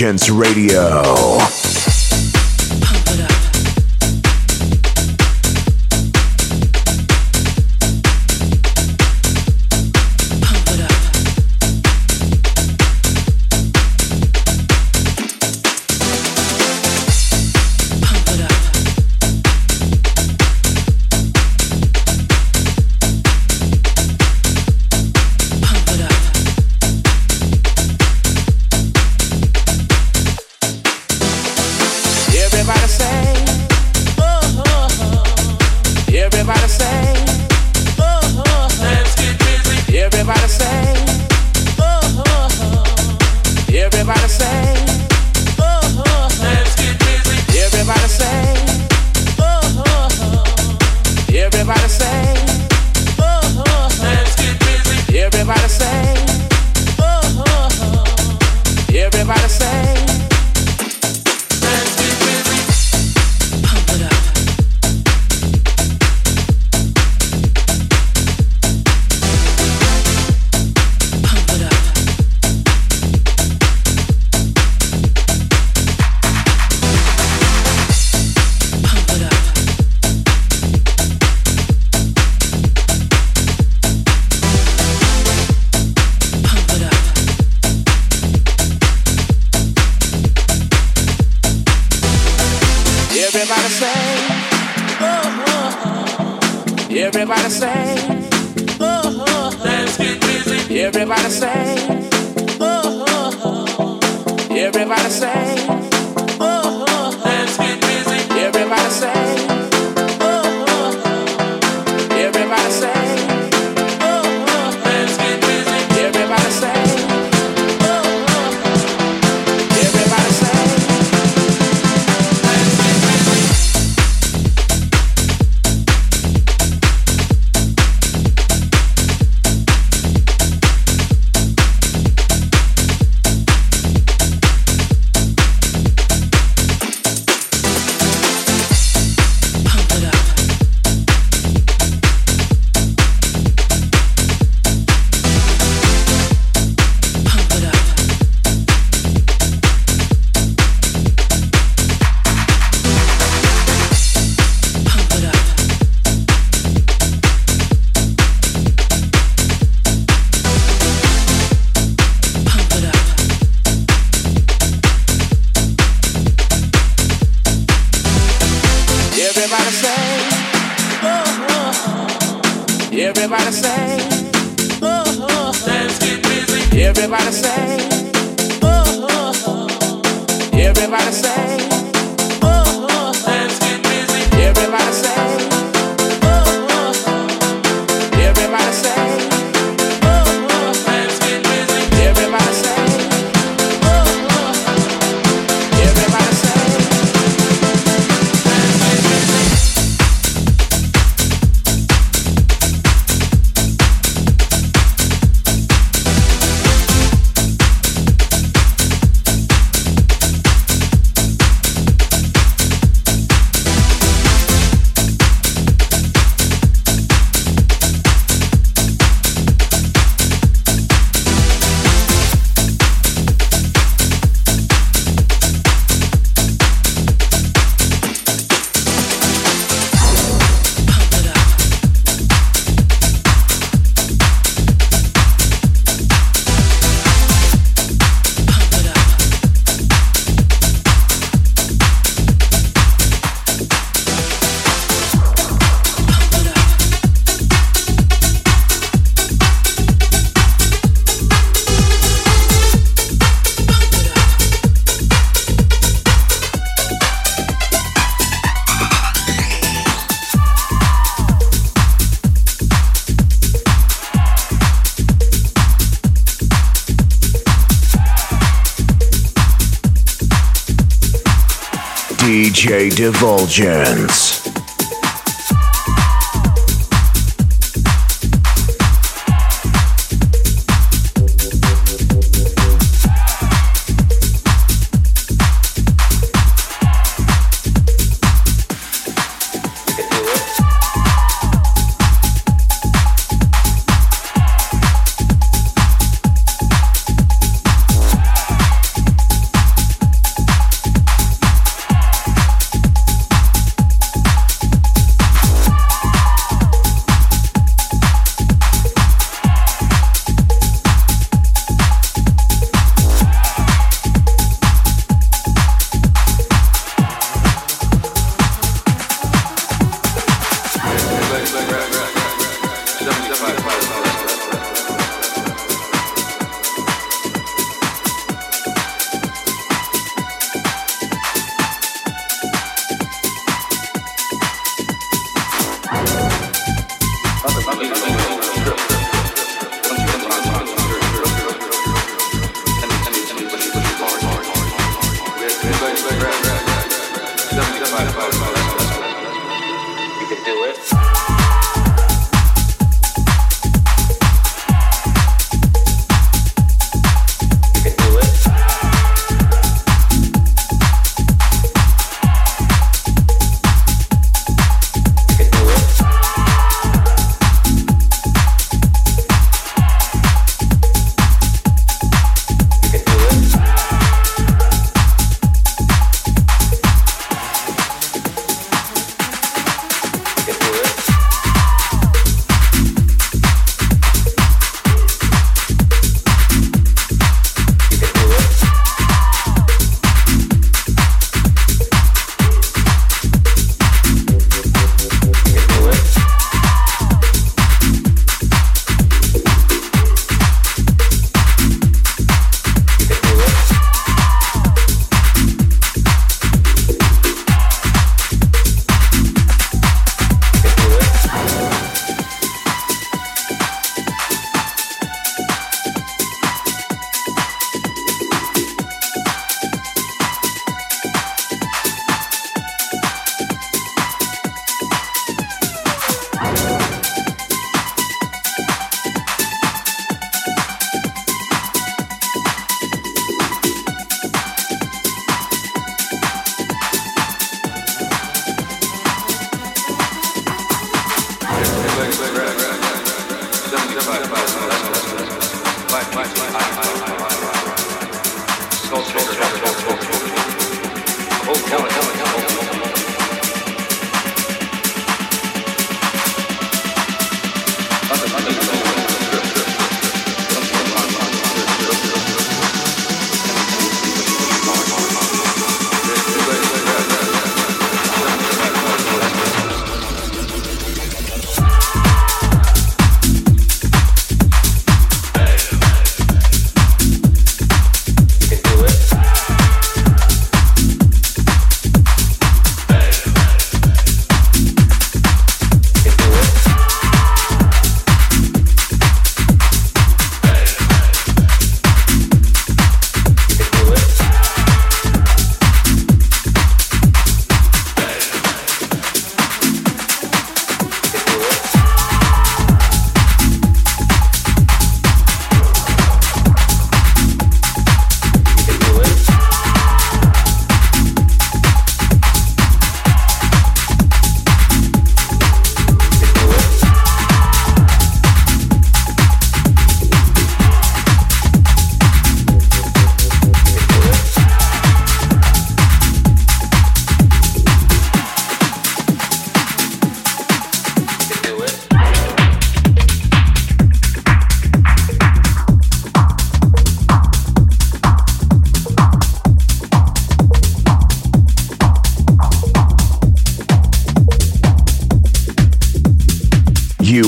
Divulgence Radio. Divulgence.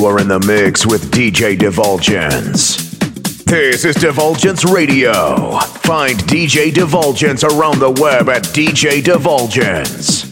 Are in the mix with DJ Divulgence. This is Divulgence Radio. Find DJ Divulgence around the web at DJ Divulgence.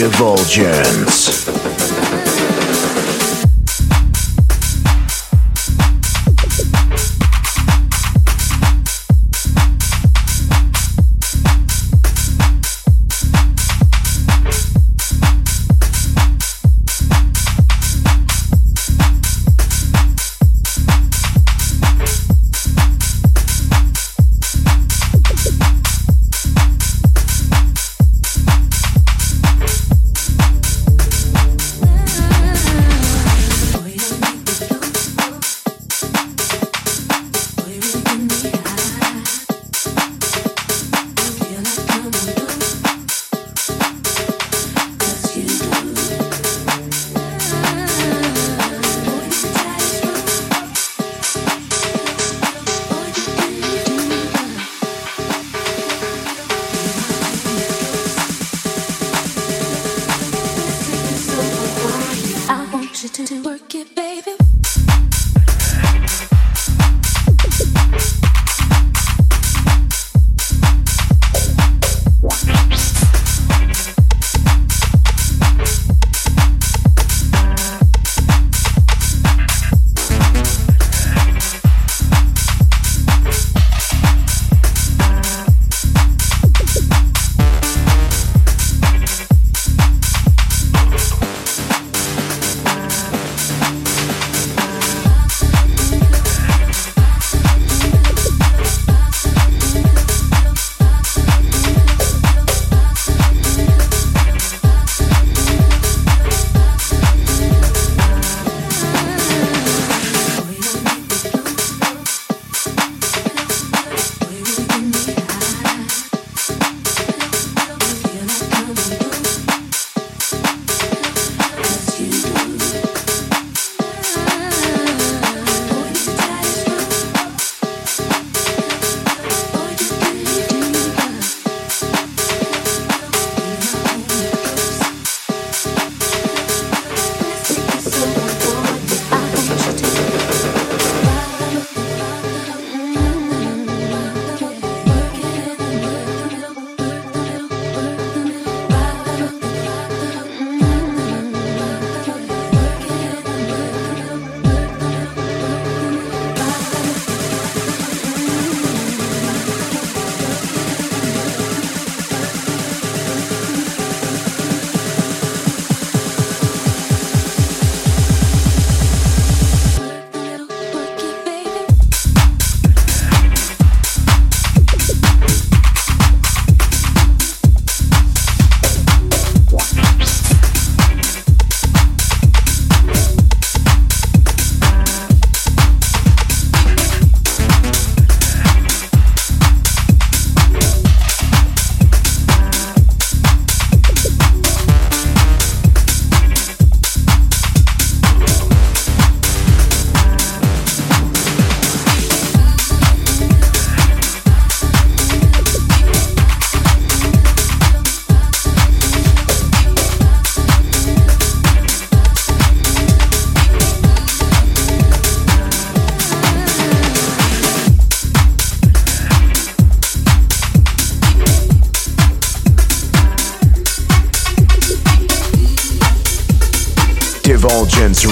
DJ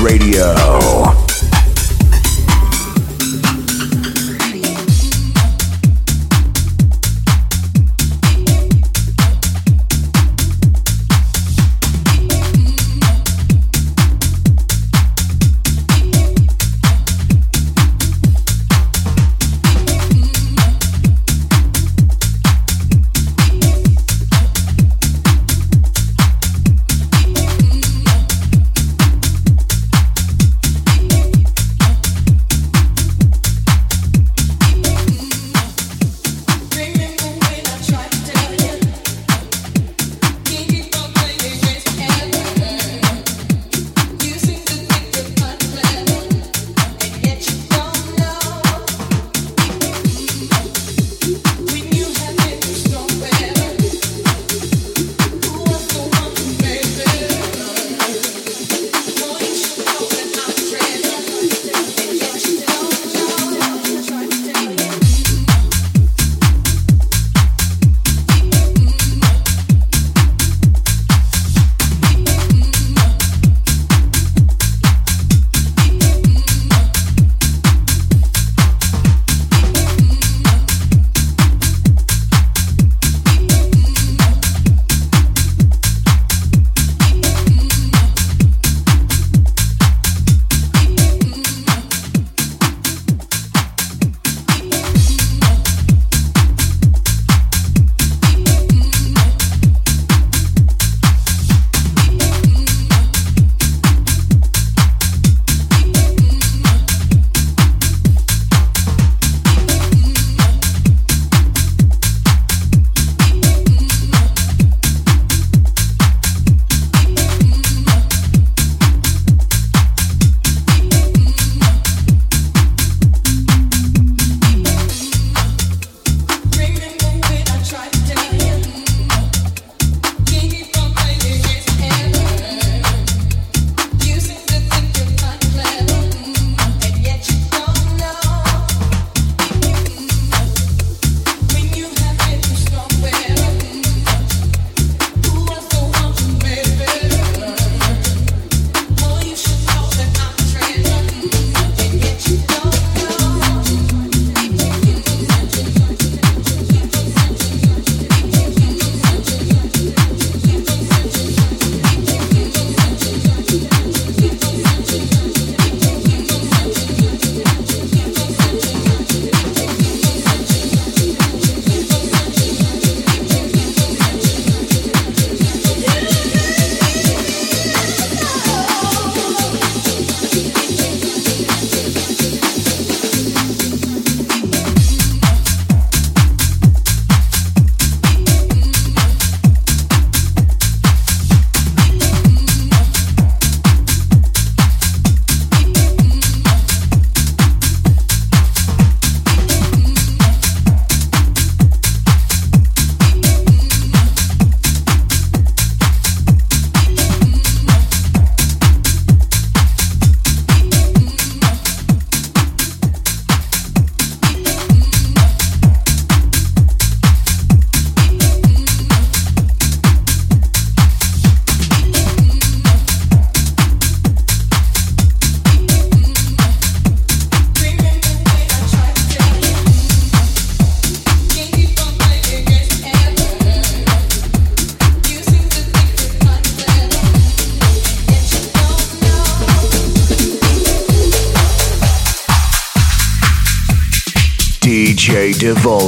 Radio.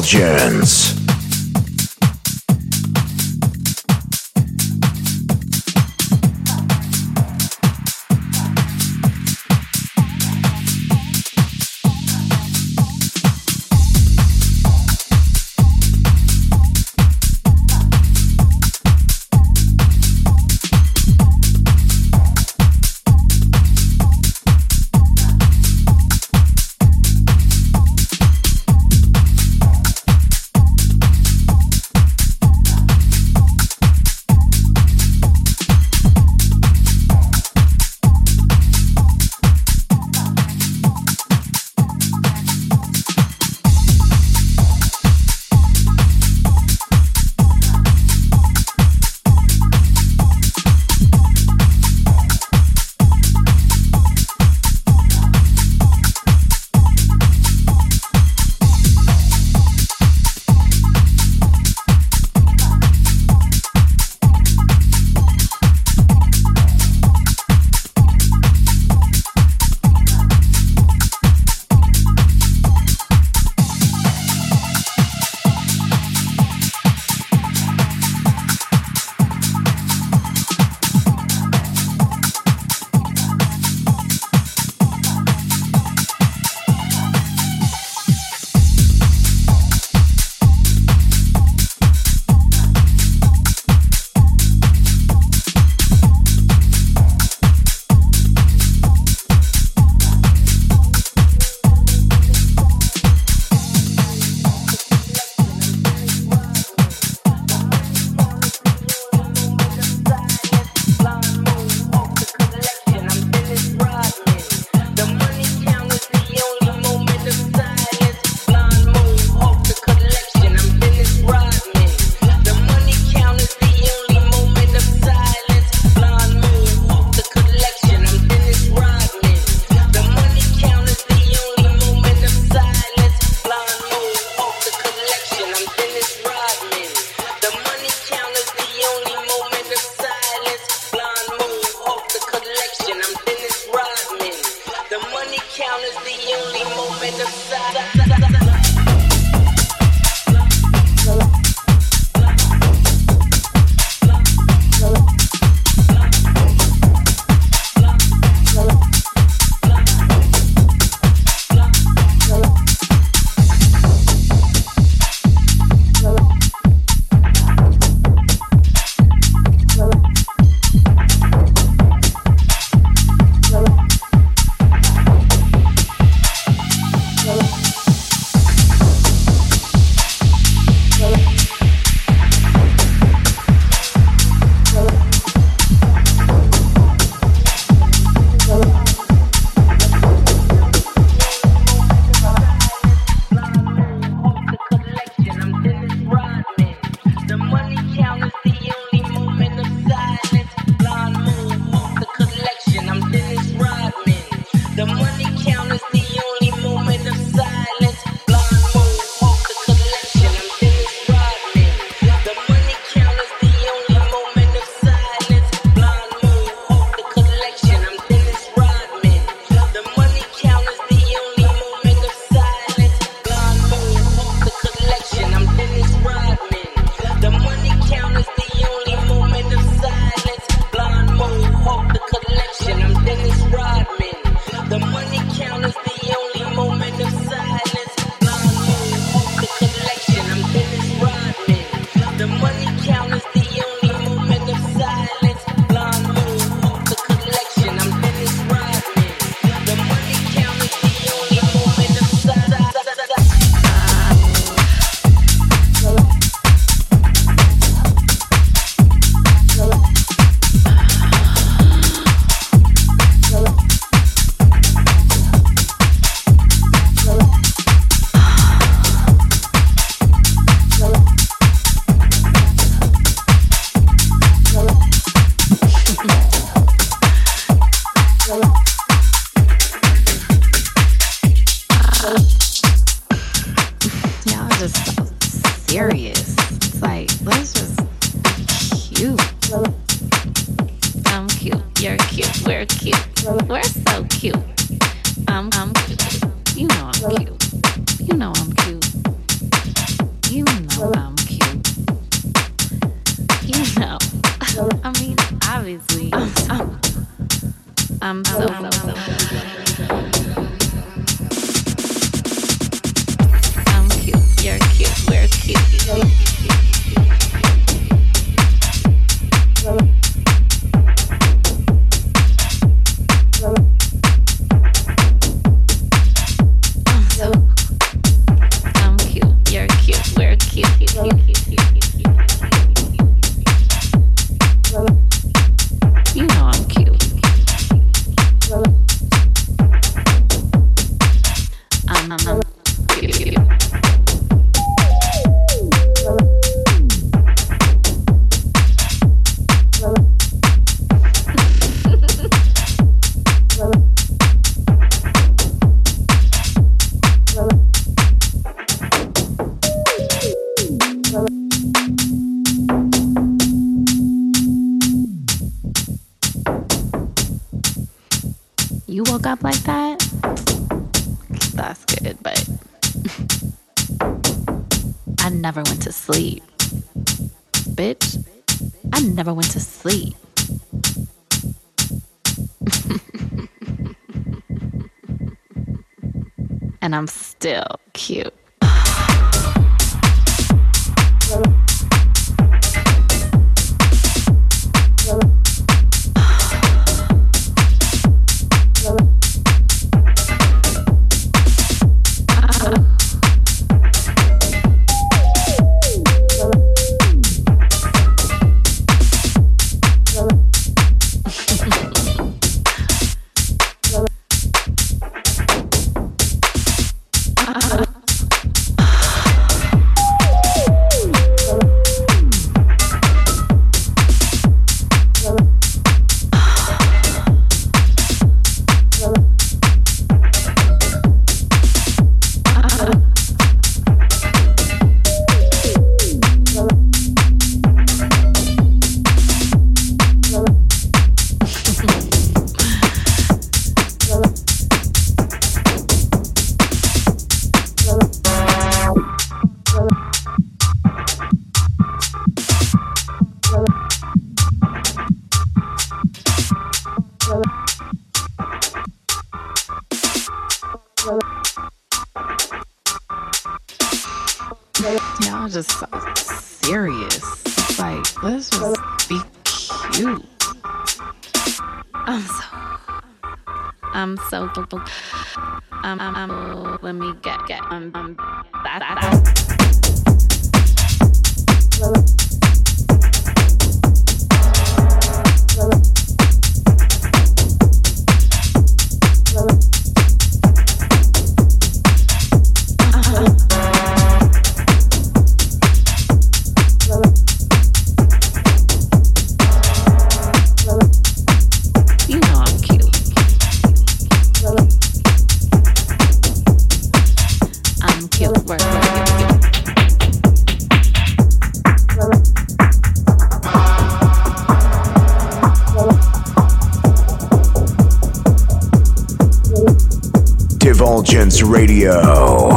Divulgence. woke up like that, that's good, but I never went to sleep. Bitch, I never went to sleep. and I'm still cute. I'm so. I'm. I'm. I'm let me get. Get. I'm. I'm. That. that. Divulgence Radio.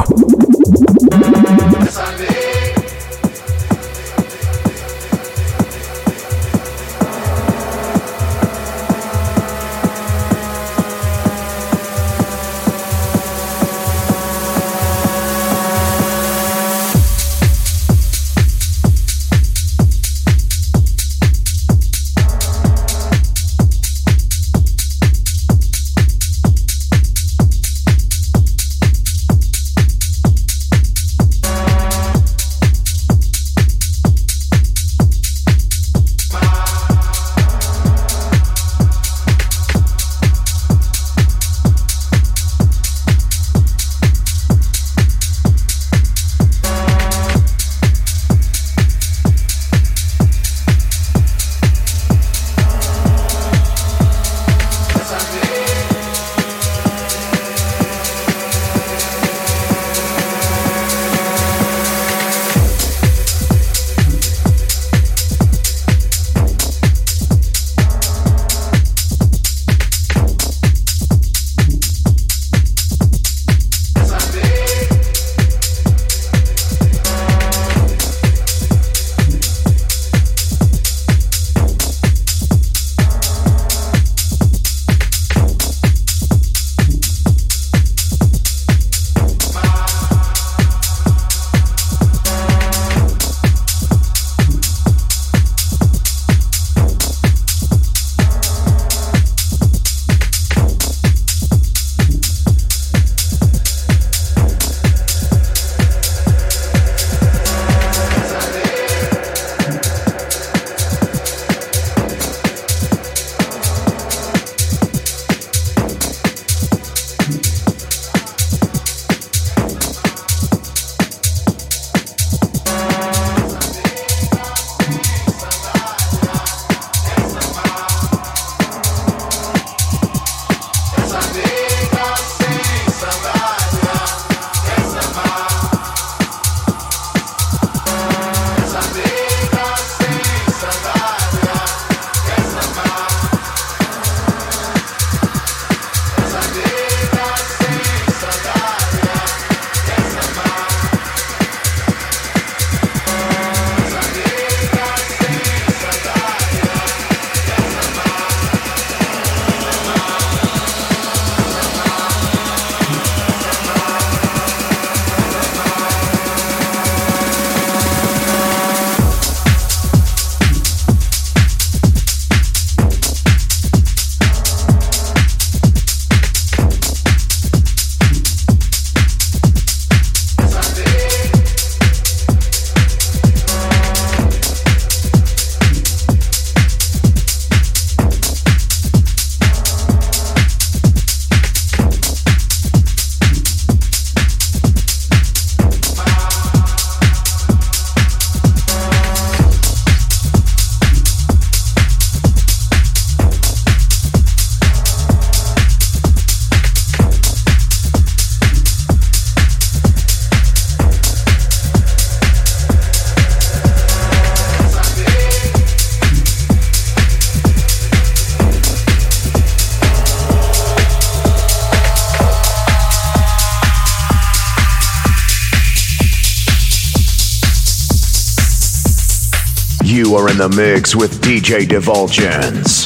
The mix with DJ Divulgence.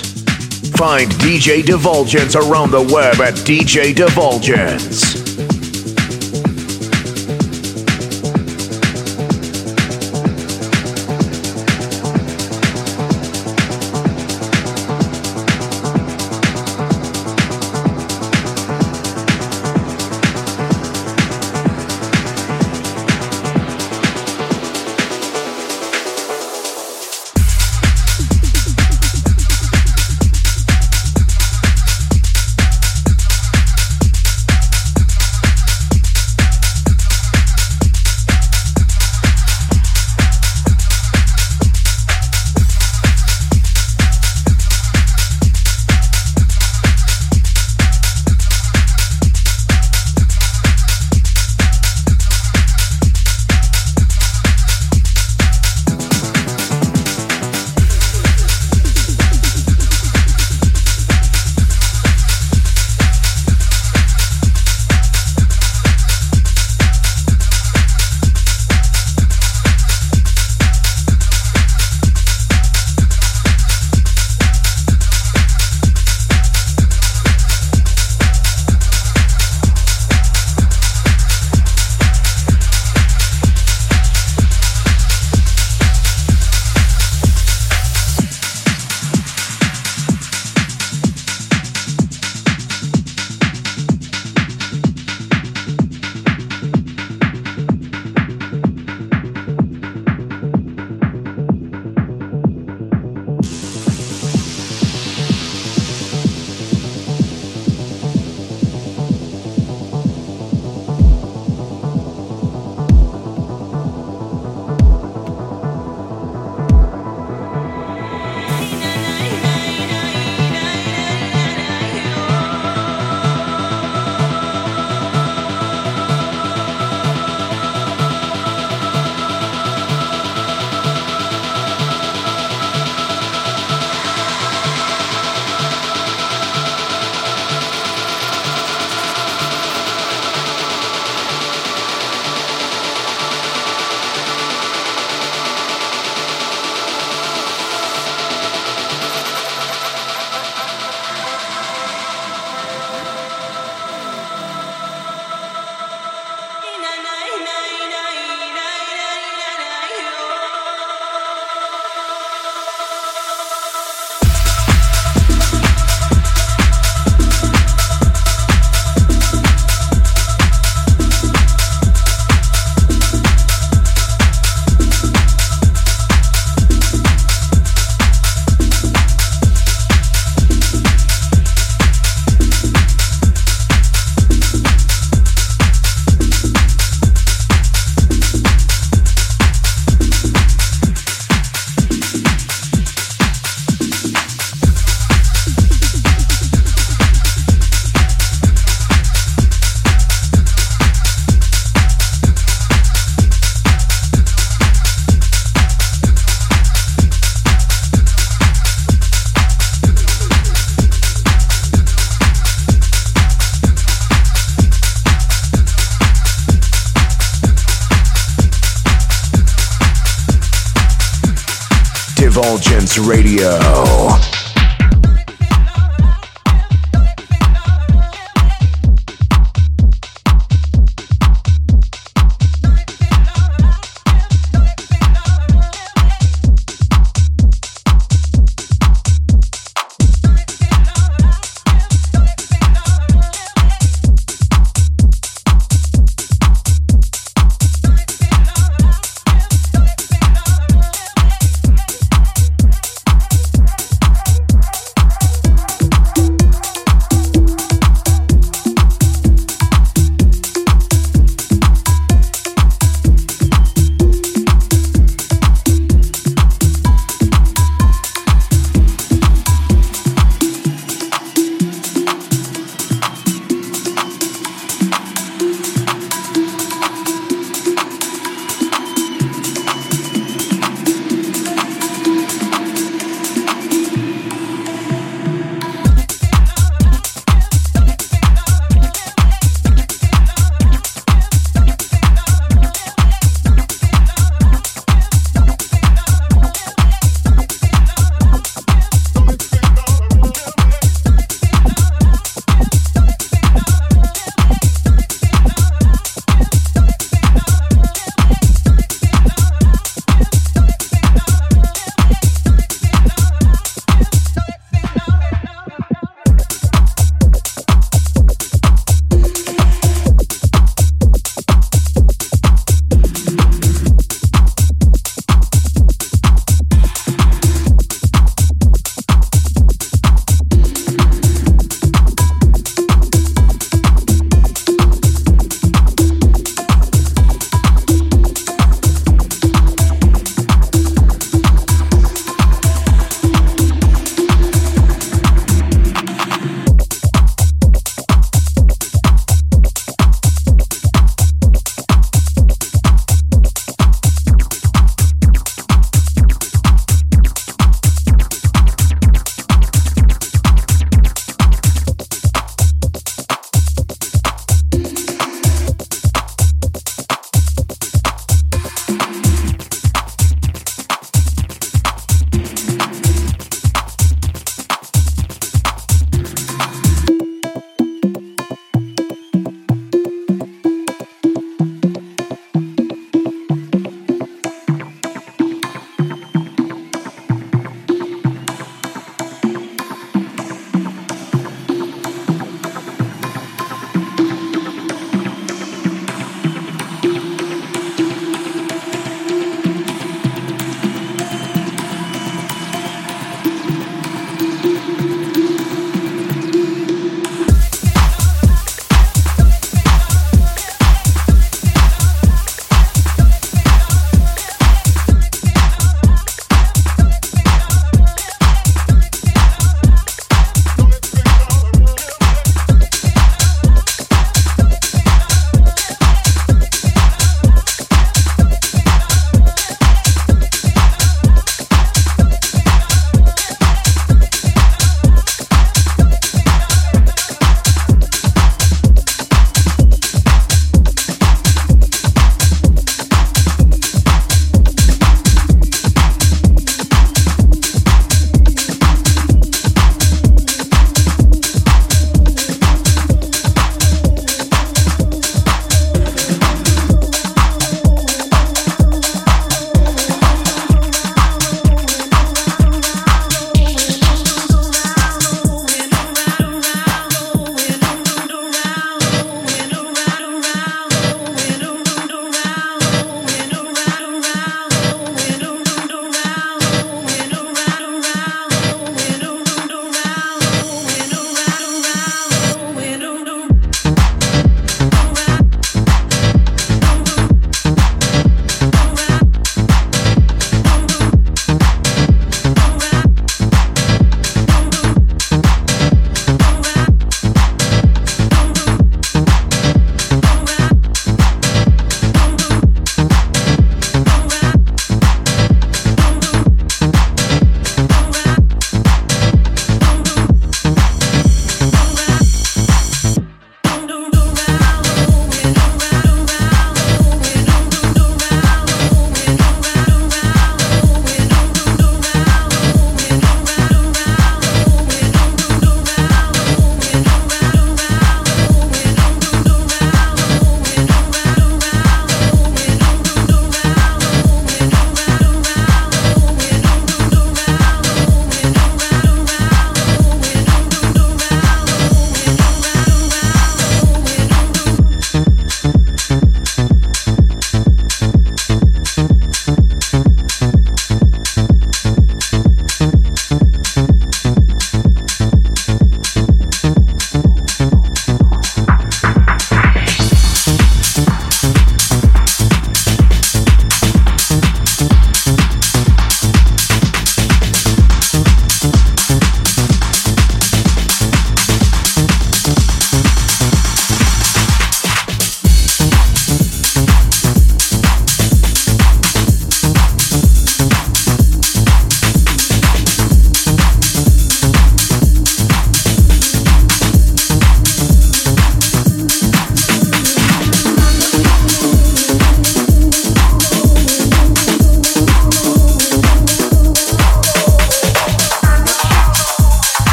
Find DJ Divulgence around the web at DJ Divulgence. Divulgence Radio.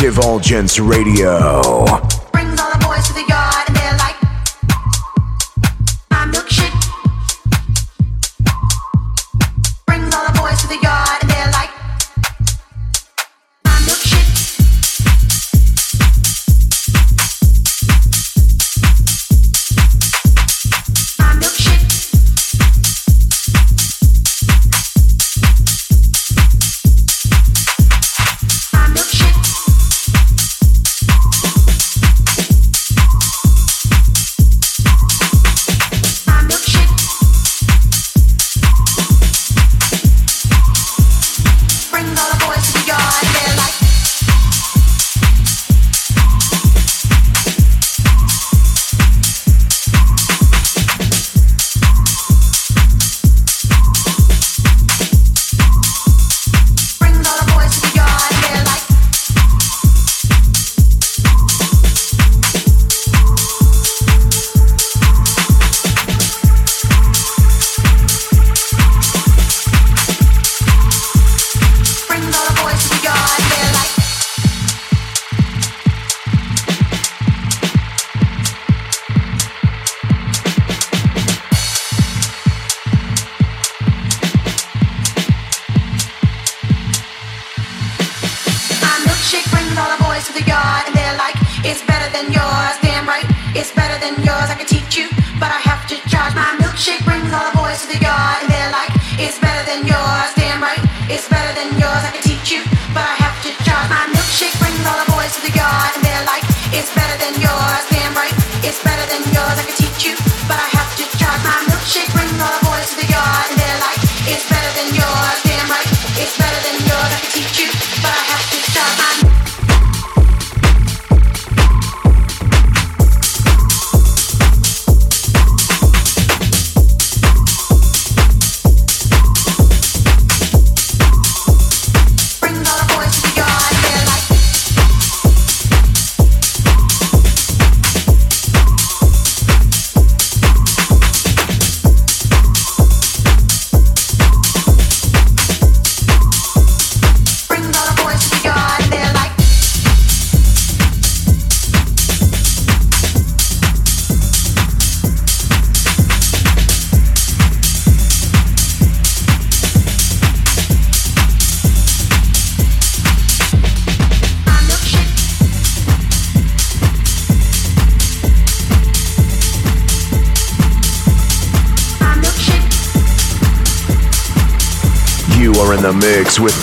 Divulgence Radio.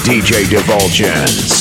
DJ Divulgence.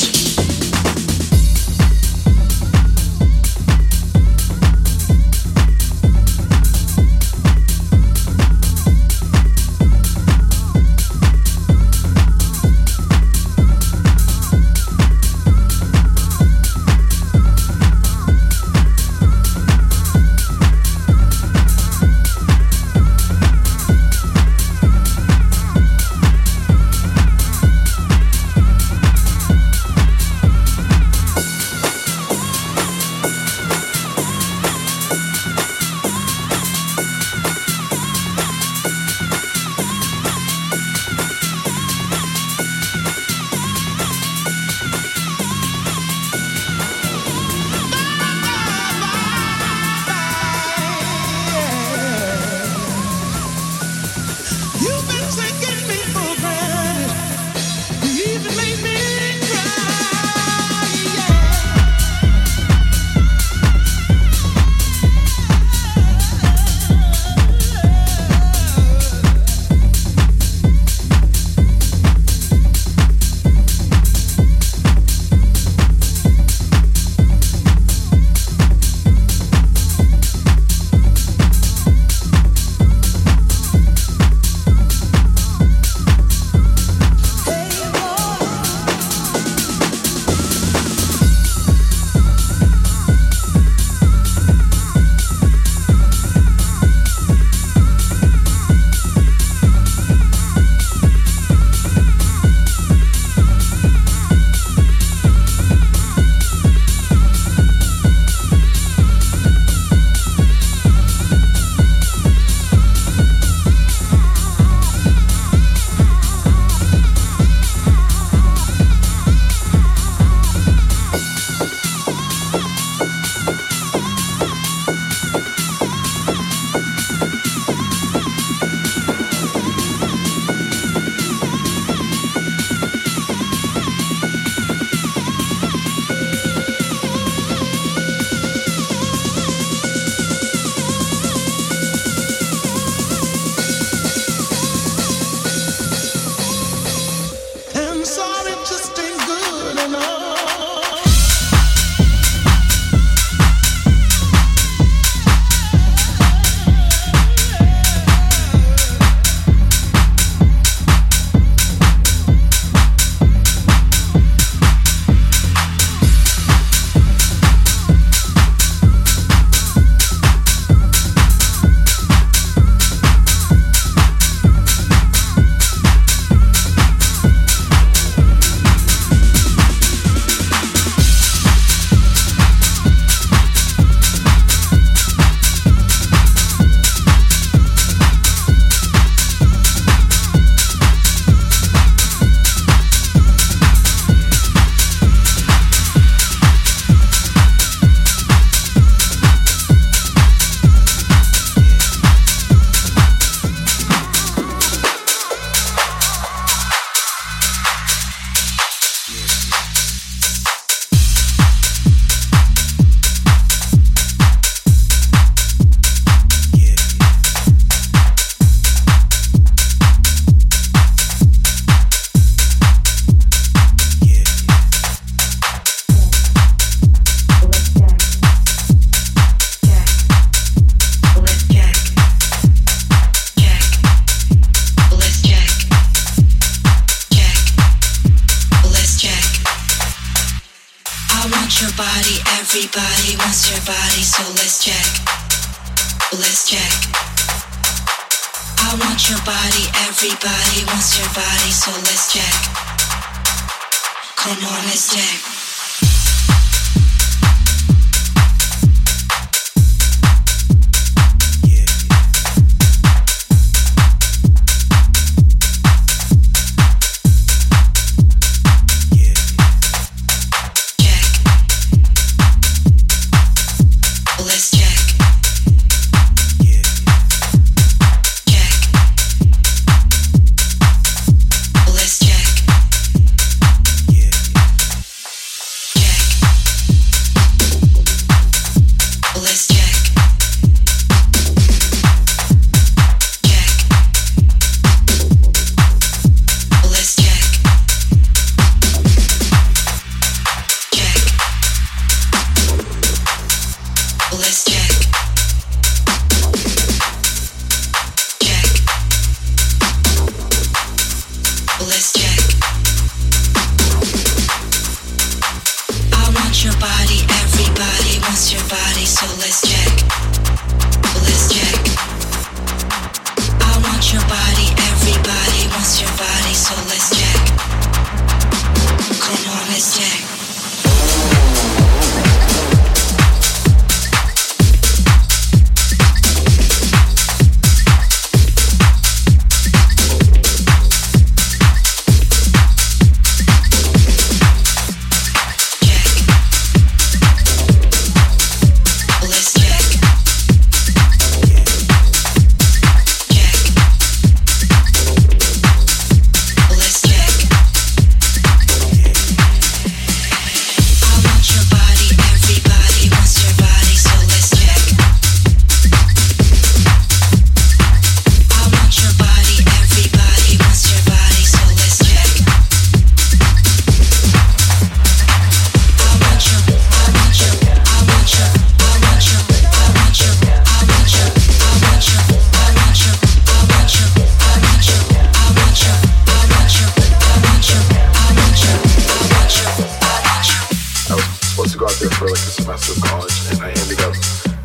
of college and I ended up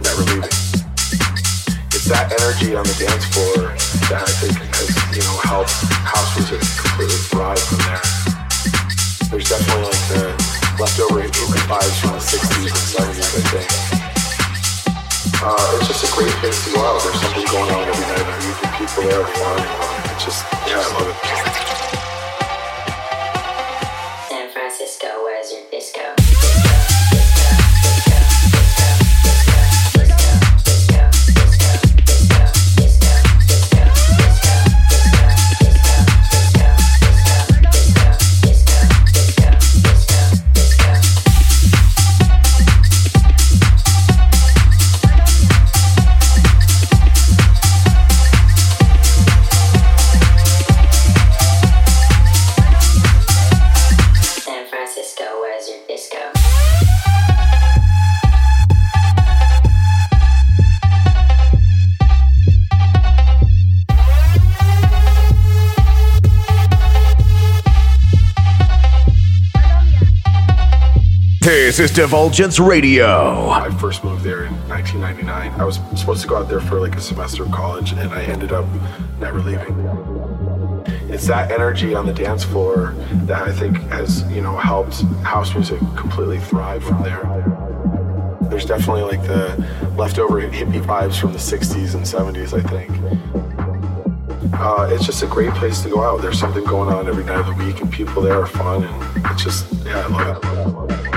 never leaving. It's that energy on the dance floor that I think has, you know, helped house music completely thrive from there. There's definitely like the leftover vibes from the 60s and 70s, I think. Uh, it's just a great place to go out. There's something going on every night. You can people there every. It's just, yeah, I love it. This is Divulgence Radio. I first moved there in 1999. I was supposed to go out there for like a semester of college, and I ended up never leaving. It's that energy on the dance floor that I think has, you know, helped house music completely thrive from there. There's definitely like the leftover hippie vibes from the 60s and 70s, I think. Uh, it's just a great place to go out. There's something going on every night of the week, and people there are fun, and it's just, yeah, I love it.